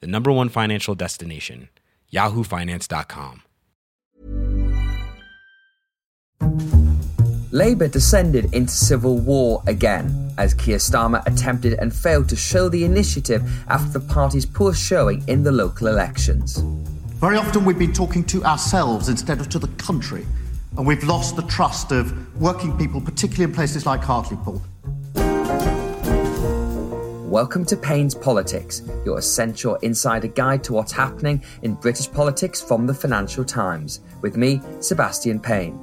the number one financial destination, yahoofinance.com. Labour descended into civil war again as Keir Starmer attempted and failed to show the initiative after the party's poor showing in the local elections. Very often we've been talking to ourselves instead of to the country, and we've lost the trust of working people, particularly in places like Hartlepool. Welcome to Payne's Politics, your essential insider guide to what's happening in British politics from the Financial Times, with me, Sebastian Payne.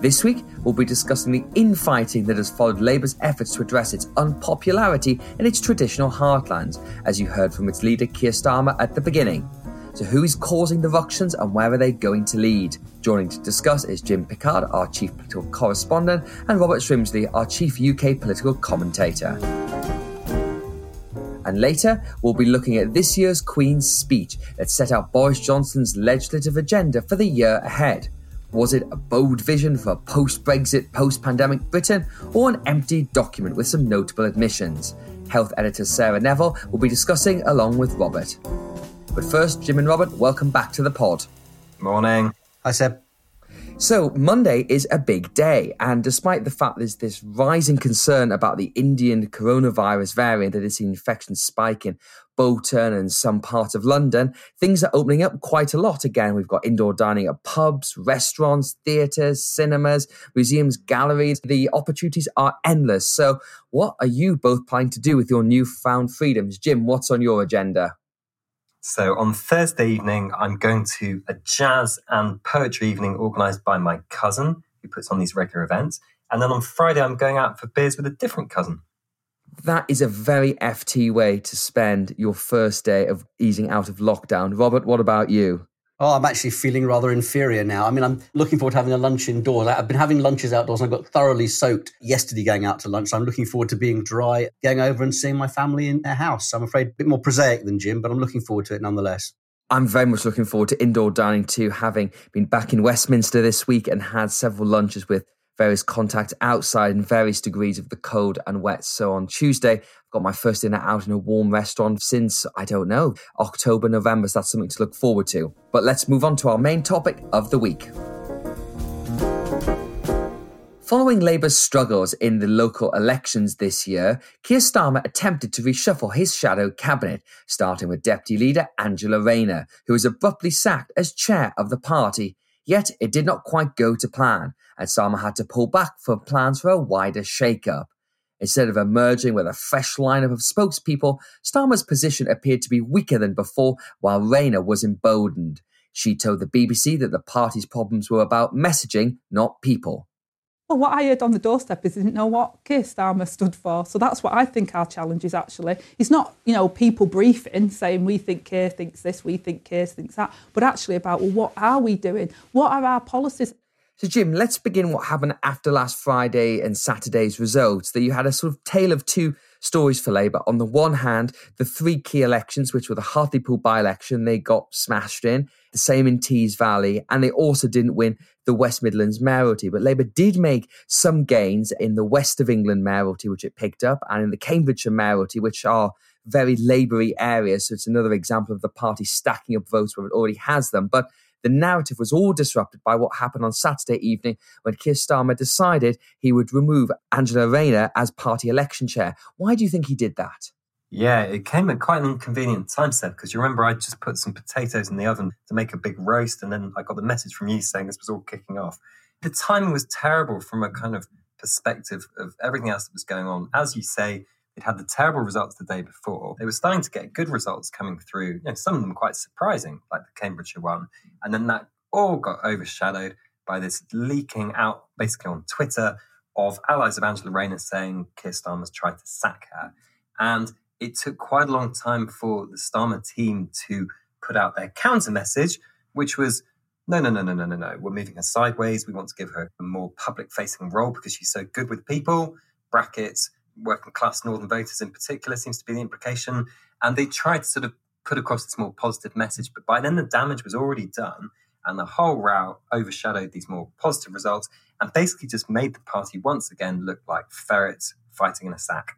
This week, we'll be discussing the infighting that has followed Labour's efforts to address its unpopularity in its traditional heartlands, as you heard from its leader Keir Starmer at the beginning. So, who is causing the ructions and where are they going to lead? Joining to discuss is Jim Pickard, our chief political correspondent, and Robert Shrimsley, our chief UK political commentator. And later, we'll be looking at this year's Queen's speech that set out Boris Johnson's legislative agenda for the year ahead. Was it a bold vision for post Brexit, post pandemic Britain, or an empty document with some notable admissions? Health editor Sarah Neville will be discussing along with Robert. But first, Jim and Robert, welcome back to the pod. Morning. Hi, Seb. So, Monday is a big day, and despite the fact there's this rising concern about the Indian coronavirus variant that is seeing infection spike in Bolton and some part of London, things are opening up quite a lot again. We've got indoor dining at pubs, restaurants, theatres, cinemas, museums, galleries. The opportunities are endless. So, what are you both planning to do with your newfound freedoms? Jim, what's on your agenda? So on Thursday evening, I'm going to a jazz and poetry evening organised by my cousin, who puts on these regular events. And then on Friday, I'm going out for beers with a different cousin. That is a very FT way to spend your first day of easing out of lockdown. Robert, what about you? Oh, I'm actually feeling rather inferior now. I mean, I'm looking forward to having a lunch indoors. I've been having lunches outdoors and I got thoroughly soaked yesterday going out to lunch. So I'm looking forward to being dry, going over and seeing my family in their house. I'm afraid a bit more prosaic than Jim, but I'm looking forward to it nonetheless. I'm very much looking forward to indoor dining too, having been back in Westminster this week and had several lunches with various contacts outside in various degrees of the cold and wet. So on Tuesday, got my first dinner out in a warm restaurant since, I don't know, October, November. So that's something to look forward to. But let's move on to our main topic of the week. Following Labour's struggles in the local elections this year, Keir Starmer attempted to reshuffle his shadow cabinet, starting with Deputy Leader Angela Rayner, who was abruptly sacked as chair of the party. Yet it did not quite go to plan, and Starmer had to pull back for plans for a wider shake-up. Instead of emerging with a fresh lineup of spokespeople, Starmer's position appeared to be weaker than before, while Rayner was emboldened. She told the BBC that the party's problems were about messaging, not people. Well, what I heard on the doorstep is didn't know what Keir Starmer stood for. So that's what I think our challenge is actually. It's not, you know, people briefing saying we think Keir thinks this, we think Keir thinks that, but actually about, well, what are we doing? What are our policies? So, Jim, let's begin what happened after last Friday and Saturday's results. That you had a sort of tale of two stories for Labour. On the one hand, the three key elections, which were the Hartlepool by election, they got smashed in, the same in Tees Valley, and they also didn't win the West Midlands mayoralty. But Labour did make some gains in the West of England mayoralty, which it picked up, and in the Cambridgeshire mayoralty, which are very Laboury areas. So it's another example of the party stacking up votes where it already has them. But the narrative was all disrupted by what happened on Saturday evening when Keir Starmer decided he would remove Angela Rayner as party election chair. Why do you think he did that? Yeah, it came at quite an inconvenient time, Seb, because you remember I just put some potatoes in the oven to make a big roast, and then I got the message from you saying this was all kicking off. The timing was terrible from a kind of perspective of everything else that was going on. As you say, it had the terrible results the day before. They were starting to get good results coming through, you know, some of them quite surprising, like the Cambridgeshire one. And then that all got overshadowed by this leaking out, basically on Twitter, of allies of Angela Rayner saying Keir Starmer's tried to sack her. And it took quite a long time for the Starmer team to put out their counter message, which was no, no, no, no, no, no, no. We're moving her sideways. We want to give her a more public facing role because she's so good with people. Brackets, working class northern voters in particular seems to be the implication. And they tried to sort of put across this more positive message. But by then, the damage was already done. And the whole row overshadowed these more positive results and basically just made the party once again look like ferrets fighting in a sack.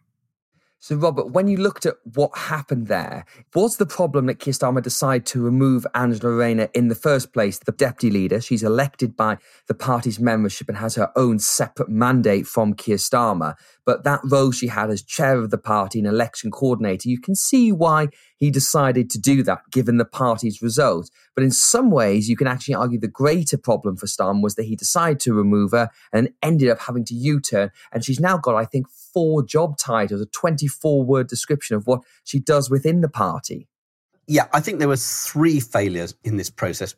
So, Robert, when you looked at what happened there, what's the problem that Keir Starmer decided to remove Angela Rayner in the first place, the deputy leader? She's elected by the party's membership and has her own separate mandate from Keir Starmer. But that role she had as chair of the party and election coordinator, you can see why he decided to do that given the party's result. But in some ways, you can actually argue the greater problem for Starmer was that he decided to remove her and ended up having to U turn. And she's now got, I think, four job titles, a 24 word description of what she does within the party. Yeah, I think there were three failures in this process.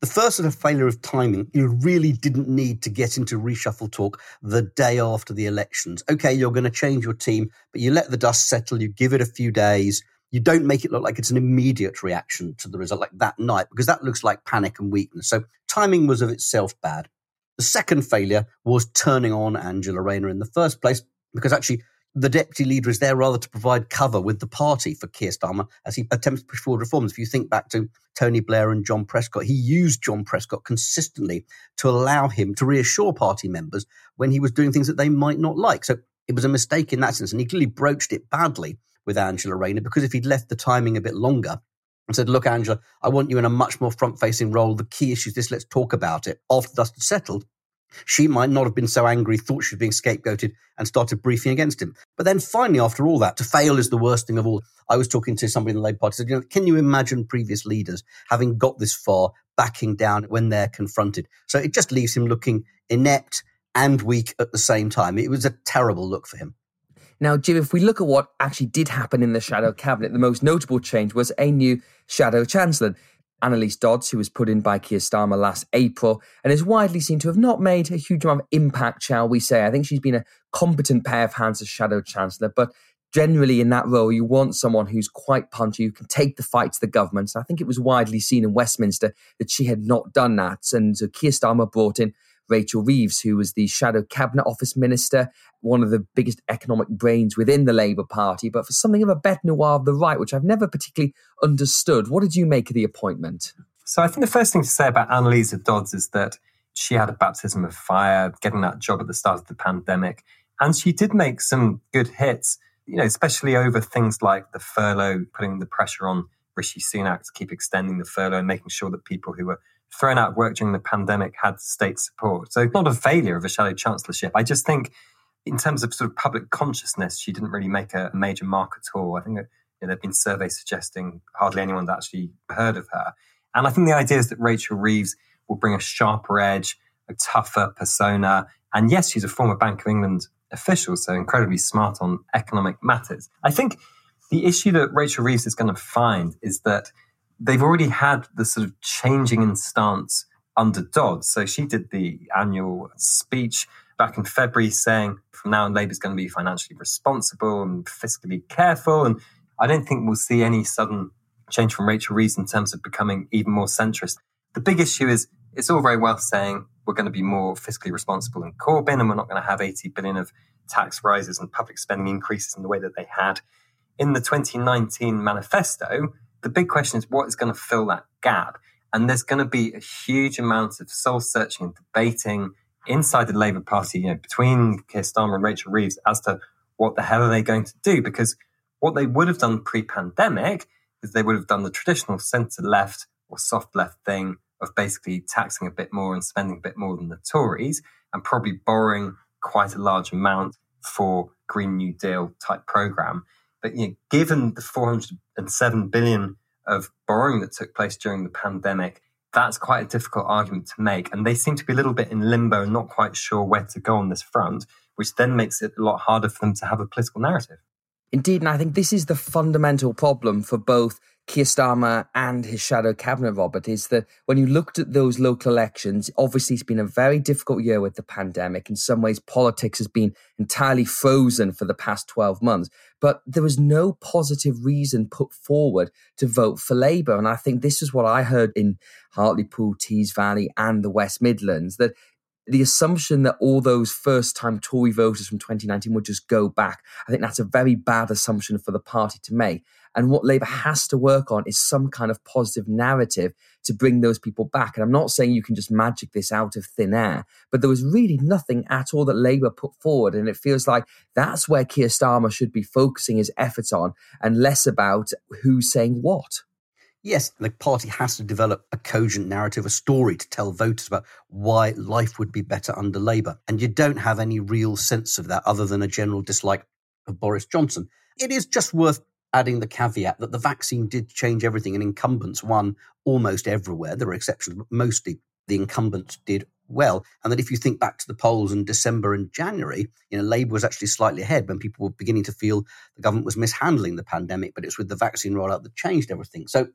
The first sort of failure of timing, you really didn't need to get into reshuffle talk the day after the elections. Okay, you're going to change your team, but you let the dust settle, you give it a few days, you don't make it look like it's an immediate reaction to the result like that night, because that looks like panic and weakness. So timing was of itself bad. The second failure was turning on Angela Rayner in the first place, because actually the deputy leader is there rather to provide cover with the party for Keir Starmer as he attempts to push forward reforms. If you think back to Tony Blair and John Prescott, he used John Prescott consistently to allow him to reassure party members when he was doing things that they might not like. So it was a mistake in that sense. And he clearly broached it badly with Angela Rayner because if he'd left the timing a bit longer and said, Look, Angela, I want you in a much more front facing role. The key issue is this, let's talk about it after dust had settled. She might not have been so angry, thought she was being scapegoated, and started briefing against him. But then finally, after all that, to fail is the worst thing of all. I was talking to somebody in the Labour Party, said, you know, can you imagine previous leaders having got this far, backing down when they're confronted? So it just leaves him looking inept and weak at the same time. It was a terrible look for him. Now, Jim, if we look at what actually did happen in the shadow cabinet, the most notable change was a new shadow chancellor. Anneliese Dodds, who was put in by Keir Starmer last April and is widely seen to have not made a huge amount of impact, shall we say. I think she's been a competent pair of hands as Shadow Chancellor, but generally in that role, you want someone who's quite punchy, who can take the fight to the government. I think it was widely seen in Westminster that she had not done that. And so Keir Starmer brought in Rachel Reeves, who was the shadow cabinet office minister, one of the biggest economic brains within the Labour Party, but for something of a bête noire of the right, which I've never particularly understood. What did you make of the appointment? So I think the first thing to say about Anneliese Dodds is that she had a baptism of fire getting that job at the start of the pandemic. And she did make some good hits, you know, especially over things like the furlough, putting the pressure on Rishi Sunak to keep extending the furlough and making sure that people who were thrown out of work during the pandemic had state support. So not a failure of a shadow chancellorship. I just think in terms of sort of public consciousness, she didn't really make a major mark at all. I think that you know, there have been surveys suggesting hardly anyone's actually heard of her. And I think the idea is that Rachel Reeves will bring a sharper edge, a tougher persona. And yes, she's a former Bank of England official, so incredibly smart on economic matters. I think the issue that Rachel Reeves is going to find is that they've already had the sort of changing in stance under Dodds. So she did the annual speech back in February saying from now on Labour's going to be financially responsible and fiscally careful. And I don't think we'll see any sudden change from Rachel Reeves in terms of becoming even more centrist. The big issue is it's all very well saying we're going to be more fiscally responsible than Corbyn and we're not going to have 80 billion of tax rises and public spending increases in the way that they had. In the 2019 manifesto, the big question is what is going to fill that gap? And there's going to be a huge amount of soul searching and debating inside the Labour Party, you know, between Keir Starmer and Rachel Reeves as to what the hell are they going to do? Because what they would have done pre-pandemic is they would have done the traditional centre left or soft left thing of basically taxing a bit more and spending a bit more than the Tories and probably borrowing quite a large amount for Green New Deal type program. But you know, given the 407 billion of borrowing that took place during the pandemic, that's quite a difficult argument to make. And they seem to be a little bit in limbo and not quite sure where to go on this front, which then makes it a lot harder for them to have a political narrative. Indeed, and I think this is the fundamental problem for both Keir Starmer and his shadow cabinet, Robert, is that when you looked at those local elections, obviously it's been a very difficult year with the pandemic. In some ways, politics has been entirely frozen for the past 12 months. But there was no positive reason put forward to vote for Labour. And I think this is what I heard in Hartlepool, Tees Valley, and the West Midlands that the assumption that all those first time Tory voters from 2019 would just go back, I think that's a very bad assumption for the party to make. And what Labour has to work on is some kind of positive narrative to bring those people back. And I'm not saying you can just magic this out of thin air, but there was really nothing at all that Labour put forward. And it feels like that's where Keir Starmer should be focusing his efforts on and less about who's saying what. Yes, the party has to develop a cogent narrative, a story to tell voters about why life would be better under Labour. And you don't have any real sense of that other than a general dislike of Boris Johnson. It is just worth adding the caveat that the vaccine did change everything and incumbents won almost everywhere. There were exceptions, but mostly the incumbents did well. And that if you think back to the polls in December and January, you know, Labour was actually slightly ahead when people were beginning to feel the government was mishandling the pandemic, but it's with the vaccine rollout that changed everything. So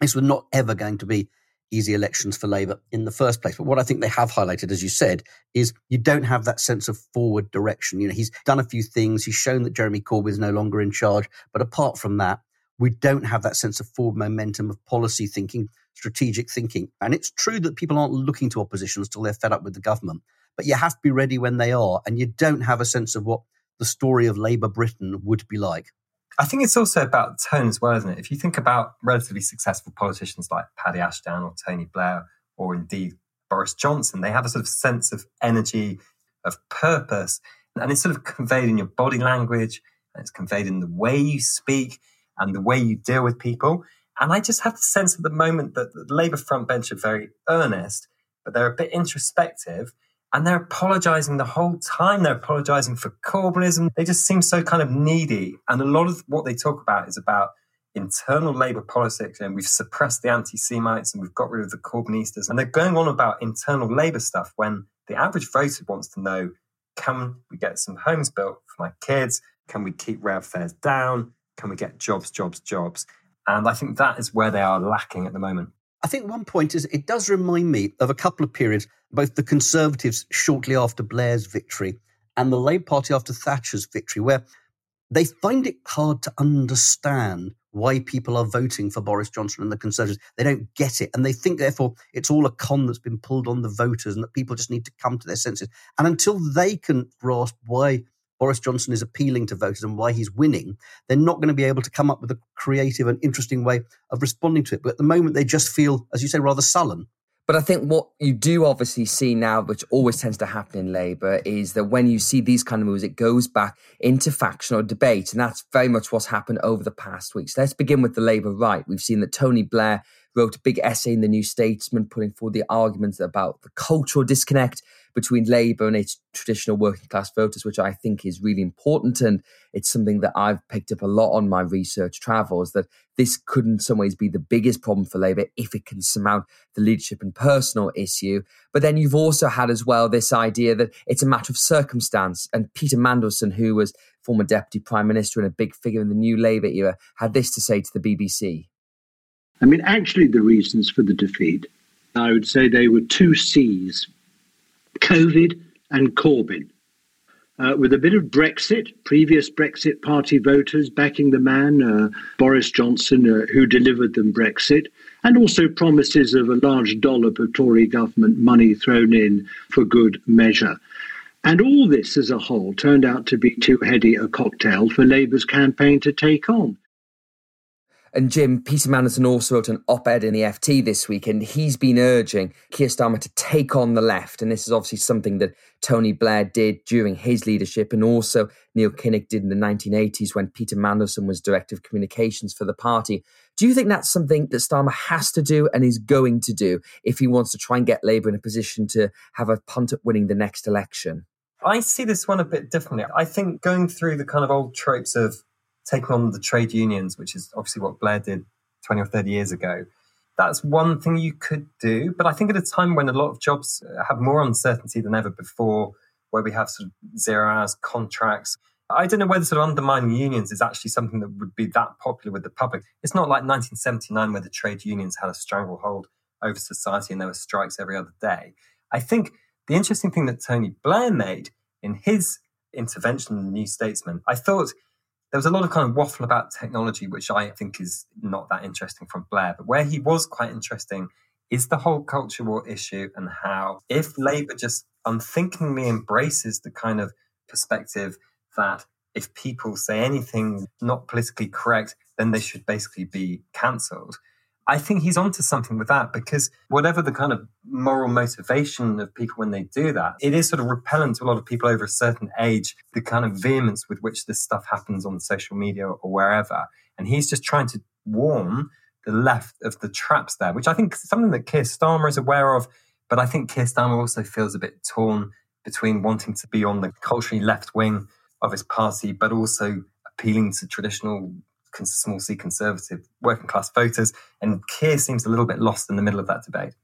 this was not ever going to be easy elections for Labour in the first place. But what I think they have highlighted, as you said, is you don't have that sense of forward direction. You know, he's done a few things. He's shown that Jeremy Corbyn is no longer in charge. But apart from that, we don't have that sense of forward momentum of policy thinking, strategic thinking. And it's true that people aren't looking to oppositions till they're fed up with the government. But you have to be ready when they are. And you don't have a sense of what the story of Labour Britain would be like. I think it's also about tone as well, isn't it? If you think about relatively successful politicians like Paddy Ashdown or Tony Blair, or indeed Boris Johnson, they have a sort of sense of energy, of purpose, and it's sort of conveyed in your body language, and it's conveyed in the way you speak and the way you deal with people. And I just have the sense at the moment that the Labour front bench are very earnest, but they're a bit introspective and they're apologizing the whole time. They're apologizing for Corbynism. They just seem so kind of needy. And a lot of what they talk about is about internal Labour politics. And we've suppressed the anti Semites and we've got rid of the Corbynistas. And they're going on about internal Labour stuff when the average voter wants to know can we get some homes built for my kids? Can we keep rail fares down? Can we get jobs, jobs, jobs? And I think that is where they are lacking at the moment. I think one point is it does remind me of a couple of periods, both the Conservatives shortly after Blair's victory and the Labour Party after Thatcher's victory, where they find it hard to understand why people are voting for Boris Johnson and the Conservatives. They don't get it. And they think, therefore, it's all a con that's been pulled on the voters and that people just need to come to their senses. And until they can grasp why Boris Johnson is appealing to voters and why he's winning, they're not going to be able to come up with a creative and interesting way of responding to it. But at the moment, they just feel, as you say, rather sullen. But I think what you do obviously see now, which always tends to happen in Labour, is that when you see these kind of moves, it goes back into factional debate. And that's very much what's happened over the past weeks. Let's begin with the Labour right. We've seen that Tony Blair wrote a big essay in the New Statesman putting forward the arguments about the cultural disconnect between Labour and its traditional working class voters, which I think is really important. And it's something that I've picked up a lot on my research travels that this could in some ways be the biggest problem for Labour if it can surmount the leadership and personal issue. But then you've also had as well this idea that it's a matter of circumstance. And Peter Mandelson, who was former deputy prime minister and a big figure in the new Labour era, had this to say to the BBC. I mean, actually, the reasons for the defeat, I would say they were two C's COVID and Corbyn. Uh, with a bit of Brexit, previous Brexit Party voters backing the man, uh, Boris Johnson, uh, who delivered them Brexit, and also promises of a large dollop of Tory government money thrown in for good measure. And all this as a whole turned out to be too heady a cocktail for Labour's campaign to take on. And Jim, Peter Mandelson also wrote an op ed in the FT this week, and he's been urging Keir Starmer to take on the left. And this is obviously something that Tony Blair did during his leadership, and also Neil Kinnock did in the 1980s when Peter Mandelson was director of communications for the party. Do you think that's something that Starmer has to do and is going to do if he wants to try and get Labour in a position to have a punt at winning the next election? I see this one a bit differently. I think going through the kind of old tropes of taking on the trade unions, which is obviously what Blair did 20 or 30 years ago. That's one thing you could do. But I think at a time when a lot of jobs uh, have more uncertainty than ever before, where we have sort of zero hours contracts, I don't know whether sort of undermining unions is actually something that would be that popular with the public. It's not like 1979 where the trade unions had a stranglehold over society and there were strikes every other day. I think the interesting thing that Tony Blair made in his intervention in the New Statesman, I thought there was a lot of kind of waffle about technology, which I think is not that interesting from Blair. But where he was quite interesting is the whole culture war issue and how if Labour just unthinkingly embraces the kind of perspective that if people say anything not politically correct, then they should basically be cancelled. I think he's onto something with that because whatever the kind of moral motivation of people when they do that, it is sort of repellent to a lot of people over a certain age, the kind of vehemence with which this stuff happens on social media or wherever. And he's just trying to warn the left of the traps there, which I think is something that Keir Starmer is aware of. But I think Keir Starmer also feels a bit torn between wanting to be on the culturally left wing of his party, but also appealing to traditional small c conservative working class voters. And Keir seems a little bit lost in the middle of that debate.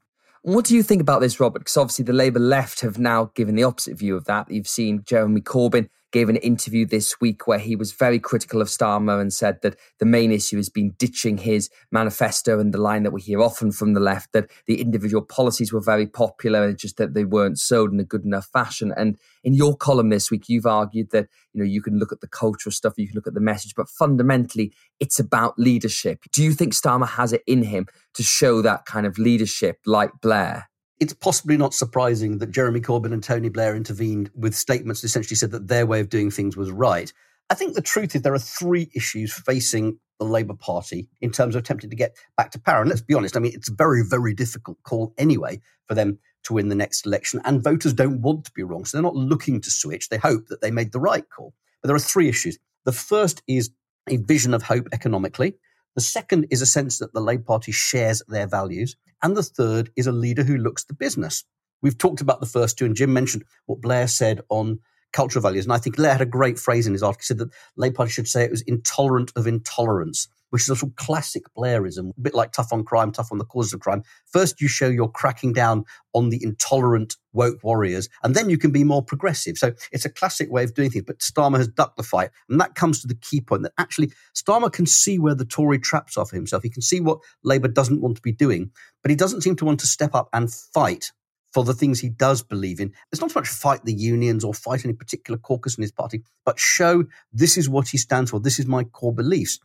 What do you think about this, Robert? Because obviously the Labour left have now given the opposite view of that. You've seen Jeremy Corbyn gave an interview this week where he was very critical of Starmer and said that the main issue has been ditching his manifesto and the line that we hear often from the left that the individual policies were very popular and just that they weren't sold in a good enough fashion. And in your column this week, you've argued that you know you can look at the cultural stuff, you can look at the message, but fundamentally it's about leadership. Do you think Starmer has it in him to show that kind of leadership like Blair? It's possibly not surprising that Jeremy Corbyn and Tony Blair intervened with statements that essentially said that their way of doing things was right. I think the truth is there are three issues facing the Labour Party in terms of attempting to get back to power. And let's be honest, I mean, it's a very, very difficult call anyway for them to win the next election. And voters don't want to be wrong. So they're not looking to switch. They hope that they made the right call. But there are three issues. The first is a vision of hope economically. The second is a sense that the Labour Party shares their values. And the third is a leader who looks the business. We've talked about the first two, and Jim mentioned what Blair said on cultural values. And I think Blair had a great phrase in his article. He said that Labour Party should say it was intolerant of intolerance which is a sort of classic Blairism, a bit like tough on crime, tough on the causes of crime. First, you show you're cracking down on the intolerant woke warriors, and then you can be more progressive. So it's a classic way of doing things. But Starmer has ducked the fight, and that comes to the key point that actually Starmer can see where the Tory traps are for himself. He can see what Labour doesn't want to be doing, but he doesn't seem to want to step up and fight for the things he does believe in. It's not so much fight the unions or fight any particular caucus in his party, but show this is what he stands for. This is my core beliefs.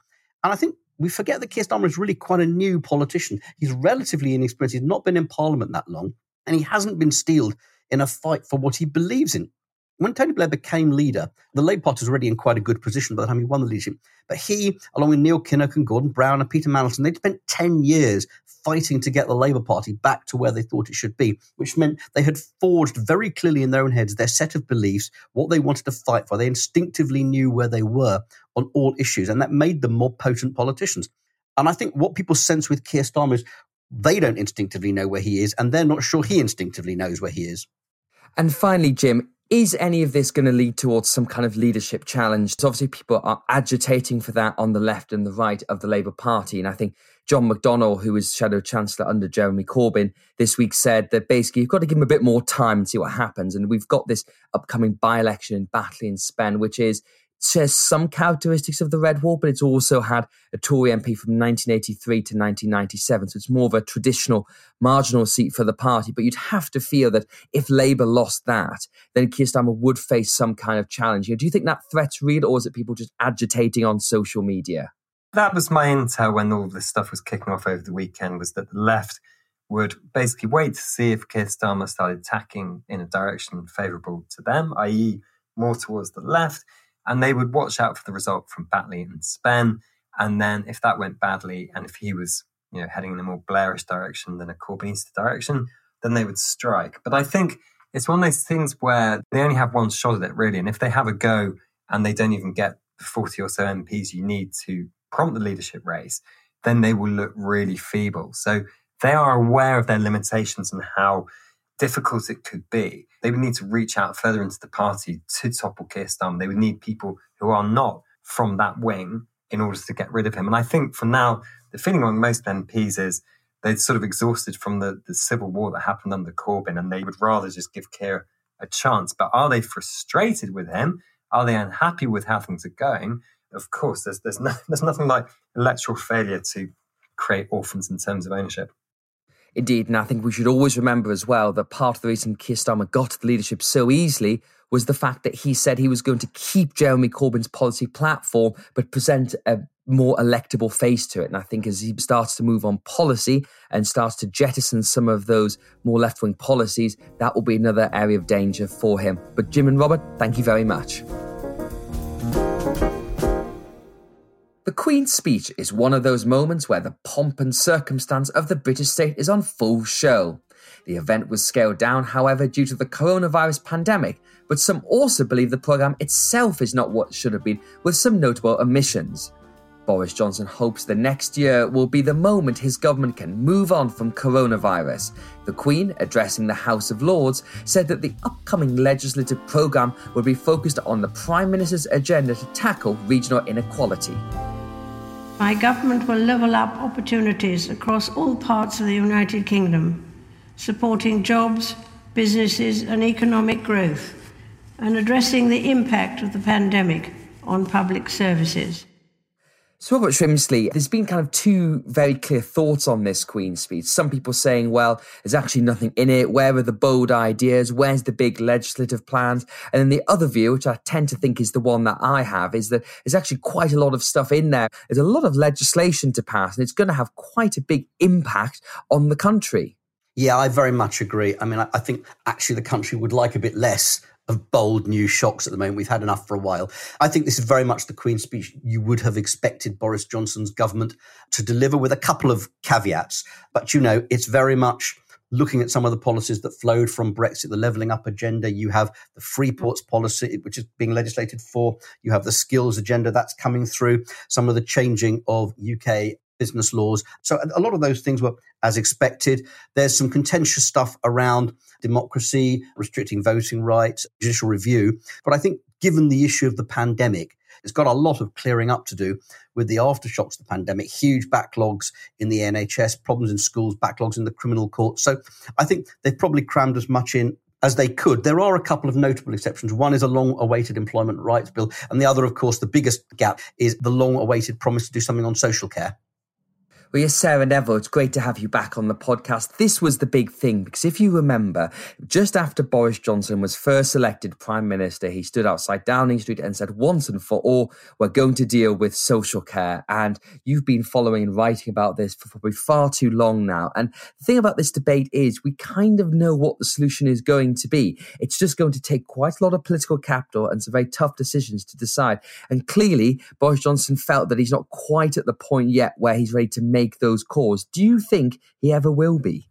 And I think we forget that Keir Starmer is really quite a new politician. He's relatively inexperienced. He's not been in Parliament that long, and he hasn't been steeled in a fight for what he believes in. When Tony Blair became leader, the Labour Party was already in quite a good position by the time he won the leadership. But he, along with Neil Kinnock and Gordon Brown and Peter Mandelson, they'd spent 10 years fighting to get the Labour Party back to where they thought it should be, which meant they had forged very clearly in their own heads their set of beliefs, what they wanted to fight for. They instinctively knew where they were on all issues, and that made them more potent politicians. And I think what people sense with Keir Starmer is they don't instinctively know where he is, and they're not sure he instinctively knows where he is. And finally, Jim, is any of this going to lead towards some kind of leadership challenge? So obviously, people are agitating for that on the left and the right of the Labour Party. And I think John McDonnell, who was Shadow Chancellor under Jeremy Corbyn, this week said that basically you've got to give him a bit more time and see what happens. And we've got this upcoming by election in Batley and Spen, which is shares some characteristics of the Red Wall, but it's also had a Tory MP from 1983 to 1997. So it's more of a traditional marginal seat for the party. But you'd have to feel that if Labour lost that, then Keir Starmer would face some kind of challenge. Do you think that threat's real, or is it people just agitating on social media? That was my intel when all this stuff was kicking off over the weekend, was that the left would basically wait to see if Keir Starmer started tacking in a direction favourable to them, i.e., more towards the left and they would watch out for the result from Batley and Spen. And then if that went badly, and if he was you know heading in a more Blairish direction than a Corbynista direction, then they would strike. But I think it's one of those things where they only have one shot at it, really. And if they have a go and they don't even get the 40 or so MPs you need to prompt the leadership race, then they will look really feeble. So they are aware of their limitations and how difficult it could be, they would need to reach out further into the party to topple Keir Starmer. They would need people who are not from that wing in order to get rid of him. And I think for now, the feeling among most MPs is they're sort of exhausted from the, the civil war that happened under Corbyn and they would rather just give Keir a chance. But are they frustrated with him? Are they unhappy with how things are going? Of course, there's there's, no, there's nothing like electoral failure to create orphans in terms of ownership. Indeed, and I think we should always remember as well that part of the reason Keir Starmer got the leadership so easily was the fact that he said he was going to keep Jeremy Corbyn's policy platform, but present a more electable face to it. And I think as he starts to move on policy and starts to jettison some of those more left wing policies, that will be another area of danger for him. But Jim and Robert, thank you very much. The Queen's speech is one of those moments where the pomp and circumstance of the British state is on full show. The event was scaled down, however, due to the coronavirus pandemic, but some also believe the programme itself is not what should have been, with some notable omissions. Boris Johnson hopes the next year will be the moment his government can move on from coronavirus. The Queen, addressing the House of Lords, said that the upcoming legislative programme will be focused on the Prime Minister's agenda to tackle regional inequality. My government will level up opportunities across all parts of the United Kingdom, supporting jobs, businesses, and economic growth, and addressing the impact of the pandemic on public services. So, Robert Shrimsley, there's been kind of two very clear thoughts on this Queen's speech. Some people saying, well, there's actually nothing in it. Where are the bold ideas? Where's the big legislative plans? And then the other view, which I tend to think is the one that I have, is that there's actually quite a lot of stuff in there. There's a lot of legislation to pass, and it's going to have quite a big impact on the country. Yeah, I very much agree. I mean, I, think actually the country would like a bit less of bold new shocks at the moment. We've had enough for a while. I think this is very much the Queen's speech you would have expected Boris Johnson's government to deliver with a couple of caveats. But, you know, it's very much looking at some of the policies that flowed from Brexit, the levelling up agenda. You have the free ports policy, which is being legislated for. You have the skills agenda that's coming through. Some of the changing of UK business laws. So a lot of those things were as expected. There's some contentious stuff around democracy, restricting voting rights, judicial review. But I think given the issue of the pandemic, it's got a lot of clearing up to do with the aftershocks of the pandemic, huge backlogs in the NHS, problems in schools, backlogs in the criminal court. So I think they've probably crammed as much in as they could. There are a couple of notable exceptions. One is a long awaited employment rights bill. And the other, of course, the biggest gap is the long awaited promise to do something on social care. Well, yes, Sarah Neville, it's great to have you back on the podcast. This was the big thing because if you remember, just after Boris Johnson was first elected Prime Minister, he stood outside Downing Street and said, once and for all, we're going to deal with social care. And you've been following and writing about this for probably far too long now. And the thing about this debate is we kind of know what the solution is going to be. It's just going to take quite a lot of political capital and some very tough decisions to decide. And clearly, Boris Johnson felt that he's not quite at the point yet where he's ready to make those calls. Do you think he ever will be?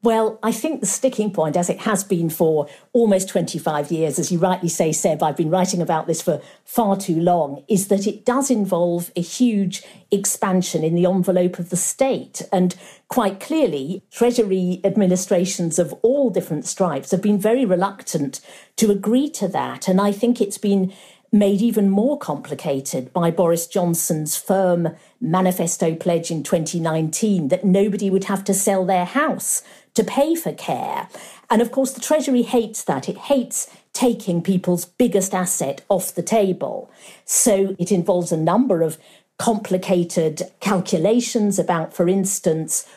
Well, I think the sticking point, as it has been for almost 25 years, as you rightly say, Seb, I've been writing about this for far too long, is that it does involve a huge expansion in the envelope of the state. And quite clearly, Treasury administrations of all different stripes have been very reluctant to agree to that. And I think it's been made even more complicated by Boris Johnson's firm manifesto pledge in 2019 that nobody would have to sell their house to pay for care. And of course, the Treasury hates that. It hates taking people's biggest asset off the table. So it involves a number of complicated calculations about, for instance,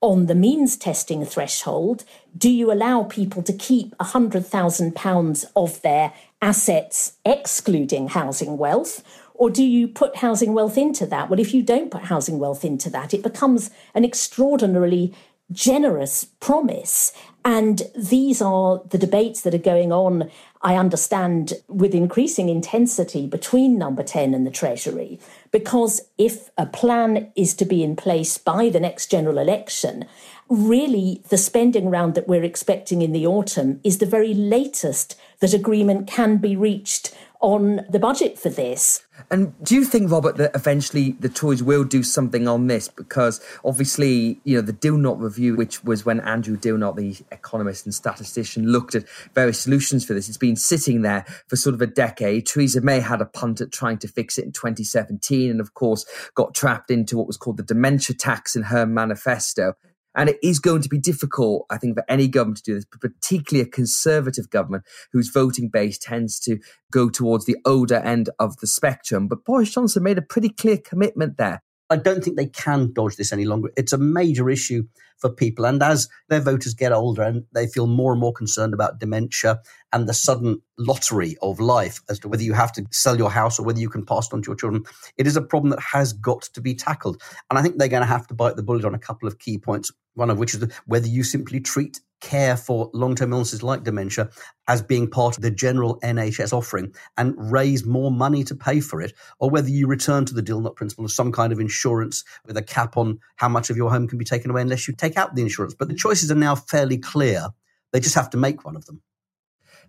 on the means testing threshold, do you allow people to keep £100,000 of their assets excluding housing wealth? Or do you put housing wealth into that? Well, if you don't put housing wealth into that, it becomes an extraordinarily generous promise. And these are the debates that are going on, I understand, with increasing intensity between Number 10 and the Treasury. Because if a plan is to be in place by the next general election, really the spending round that we're expecting in the autumn is the very latest that agreement can be reached on the budget for this. And do you think, Robert, that eventually the Tories will do something on this? Because obviously, you know, the Dilnot review, which was when Andrew Dilnot, the economist and statistician, looked at various solutions for this, it's been sitting there for sort of a decade. Theresa May had a punt at trying to fix it in 2017 and, of course, got trapped into what was called the dementia tax in her manifesto. And it is going to be difficult, I think, for any government to do this, but particularly a conservative government whose voting base tends to go towards the older end of the spectrum. But Boris Johnson made a pretty clear commitment there. I don't think they can dodge this any longer. It's a major issue for people. And as their voters get older and they feel more and more concerned about dementia and the sudden lottery of life as to whether you have to sell your house or whether you can pass it on to your children, it is a problem that has got to be tackled. And I think they're going to have to bite the bullet on a couple of key points, one of which is whether you simply treat care for long term illnesses like dementia as being part of the general NHS offering and raise more money to pay for it, or whether you return to the Dilnot principle of some kind of insurance with a cap on how much of your home can be taken away unless you take out the insurance. But the choices are now fairly clear. They just have to make one of them.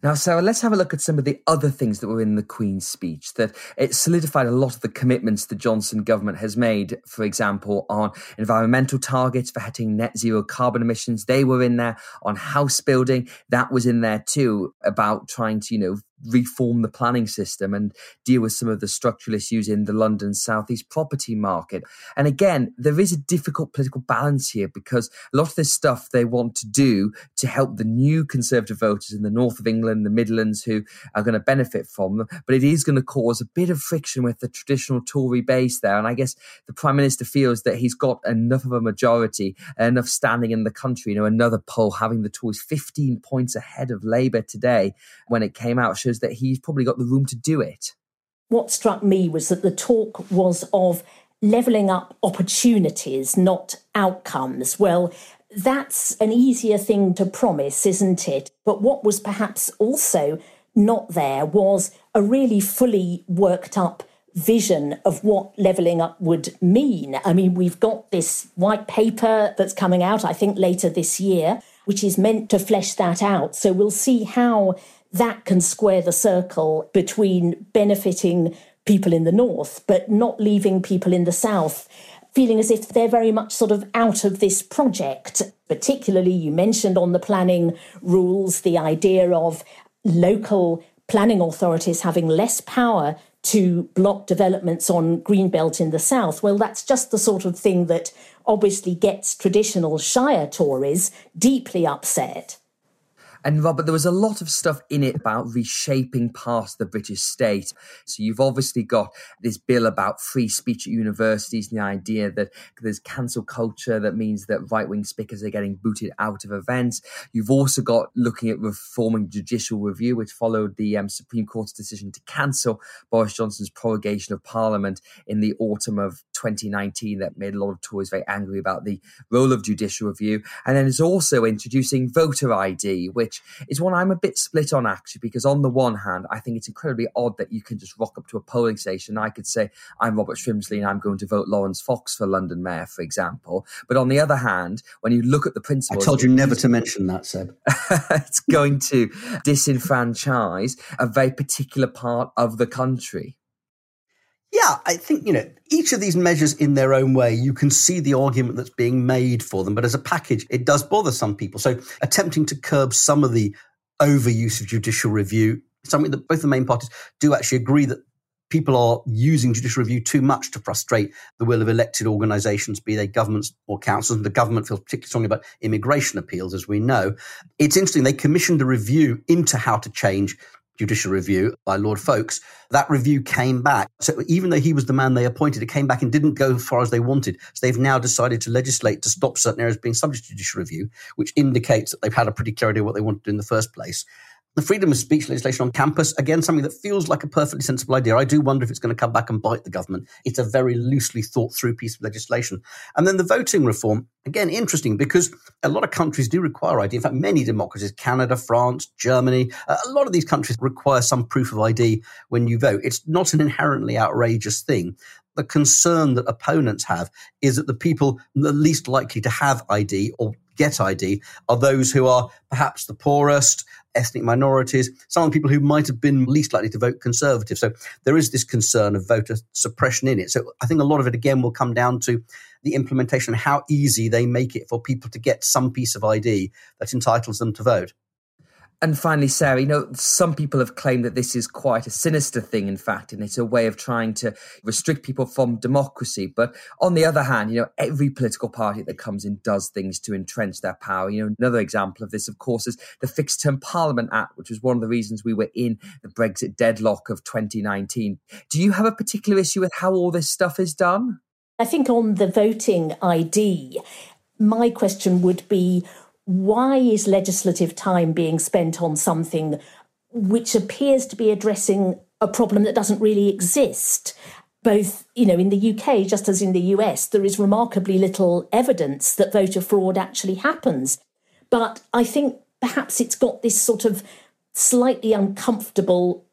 Now, Sarah, let's have a look at some of the other things that were in the Queen's speech that it solidified a lot of the commitments the Johnson government has made, for example, on environmental targets for hitting net zero carbon emissions. They were in there on house building. That was in there too about trying to, you know, reform the planning system and deal with some of the structural issues in the London southeast property market. And again, there is a difficult political balance here because a lot of this stuff they want to do to help the new Conservative voters in the north of England, the Midlands, who are going to benefit from them. But it is going to cause a bit of friction with the traditional Tory base there. And I guess the Prime Minister feels that he's got enough of a majority, enough standing in the country. You know, another poll having the Tories 15 points ahead of Labour today when it came out that he's probably got the room to do it. What struck me was that the talk was of levelling up opportunities, not outcomes. Well, that's an easier thing to promise, isn't it? But what was perhaps also not there was a really fully worked up vision of what levelling up would mean. I mean, we've got this white paper that's coming out, I think, later this year, which is meant to flesh that out. So we'll see how that can square the circle between benefiting people in the north, but not leaving people in the south feeling as if they're very much sort of out of this project. Particularly, you mentioned on the planning rules the idea of local planning authorities having less power to block developments on Greenbelt in the south. Well, that's just the sort of thing that obviously gets traditional Shire Tories deeply upset. And Robert, there was a lot of stuff in it about reshaping past the British state. So you've obviously got this bill about free speech at universities and the idea that there's cancel culture that means that right wing speakers are getting booted out of events. You've also got looking at reforming judicial review, which followed the um, Supreme Court's decision to cancel Boris Johnson's prorogation of Parliament in the autumn of 2019 that made a lot of Tories very angry about the role of judicial review. And then it's also introducing voter ID, which is one I'm a bit split on actually, because on the one hand, I think it's incredibly odd that you can just rock up to a polling station. I could say, I'm Robert Shrimsley and I'm going to vote Laurence Fox for London Mayor, for example. But on the other hand, when you look at the principles. I told you never to mention that, Seb. it's going to disenfranchise a very particular part of the country. Yeah, I think, you know, each of these measures in their own way, you can see the argument that's being made for them. But as a package, it does bother some people. So attempting to curb some of the overuse of judicial review, something that both the main parties do actually agree that people are using judicial review too much to frustrate the will of elected organisations, be they governments or councils. And the government feels particularly strongly about immigration appeals, as we know. It's interesting, they commissioned a review into how to change judicial review by Lord Faulks, that review came back. So even though he was the man they appointed, it came back and didn't go as far as they wanted. So they've now decided to legislate to stop certain areas being subject to judicial review, which indicates that they've had a pretty clear idea what they want to do in the first place. The freedom of speech legislation on campus, again, something that feels like a perfectly sensible idea. I do wonder if it's going to come back and bite the government. It's a very loosely thought through piece of legislation. And then the voting reform, again, interesting because a lot of countries do require ID. In fact, many democracies, Canada, France, Germany, uh, a lot of these countries require some proof of ID when you vote. It's not an inherently outrageous thing the concern that opponents have is that the people the least likely to have ID or get ID are those who are perhaps the poorest, ethnic minorities, some of the people who might have been least likely to vote Conservative. So there is this concern of voter suppression in it. So I think a lot of it, again, will come down to the implementation how easy they make it for people to get some piece of ID that entitles them to vote. And finally, Sarah, you know, some people have claimed that this is quite a sinister thing, in fact, and it's a way of trying to restrict people from democracy. But on the other hand, you know, every political party that comes in does things to entrench their power. You know, another example of this, of course, is the Fixed Term Parliament Act, which was one of the reasons we were in the Brexit deadlock of 2019. Do you have a particular issue with how all this stuff is done? I think on the voting ID, my question would be why is legislative time being spent on something which appears to be addressing a problem that doesn't really exist? Both, you know, in the UK, just as in the US, there is remarkably little evidence that voter fraud actually happens. But I think perhaps it's got this sort of slightly uncomfortable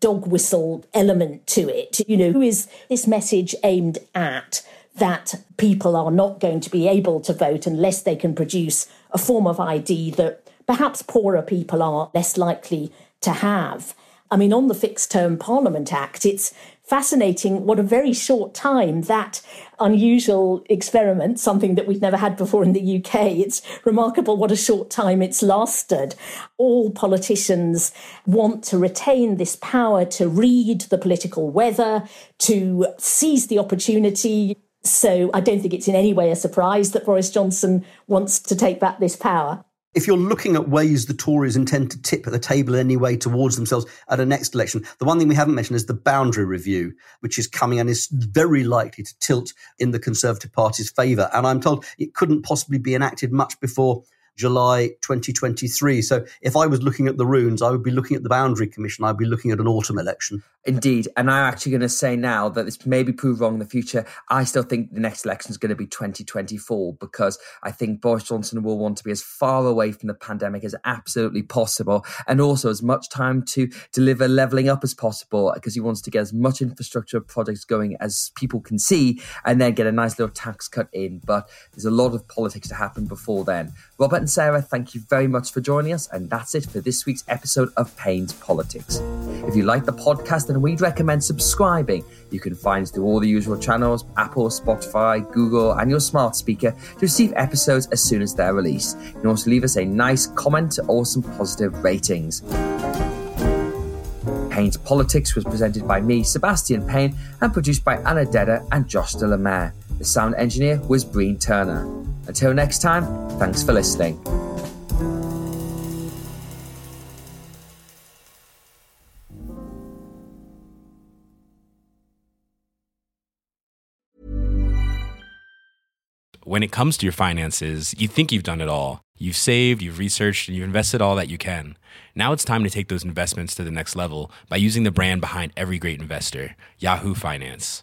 dog whistle element to it. You know, who is this message aimed at? That people are not going to be able to vote unless they can produce a form of ID that perhaps poorer people are less likely to have. I mean, on the Fixed Term Parliament Act, it's fascinating what a very short time that unusual experiment, something that we've never had before in the UK, it's remarkable what a short time it's lasted. All politicians want to retain this power to read the political weather, to seize the opportunity so I don't think it's in any way a surprise that Boris Johnson wants to take back this power. If you're looking at ways the Tories intend to tip at the table in any way towards themselves at a next election, the one thing we haven't mentioned is the boundary review, which is coming and is very likely to tilt in the Conservative Party's favour. And I'm told it couldn't possibly be enacted much before July 2023. So if I was looking at the runes, I would be looking at the Boundary Commission. I'd be looking at an autumn election. Indeed. And I'm actually going to say now that this may be proved wrong in the future. I still think the next election is going to be 2024 because I think Boris Johnson will want to be as far away from the pandemic as absolutely possible and also as much time to deliver levelling up as possible because he wants to get as much infrastructure projects going as people can see and then get a nice little tax cut in. But there's a lot of politics to happen before then. Robert and Sarah, thank you very much for joining us. And that's it for this week's episode of Payne's Politics. If you like the podcast, then we'd recommend subscribing. You can find us through all the usual channels Apple, Spotify, Google, and your smart speaker to receive episodes as soon as they're released. You can also leave us a nice comment or some positive ratings. Payne's Politics was presented by me, Sebastian Payne, and produced by Anna Dedder and Josh de la Mare. The sound engineer was Breen Turner. Until next time, thanks for listening. When it comes to your finances, you think you've done it all. You've saved, you've researched, and you've invested all that you can. Now it's time to take those investments to the next level by using the brand behind every great investor, Yahoo Finance.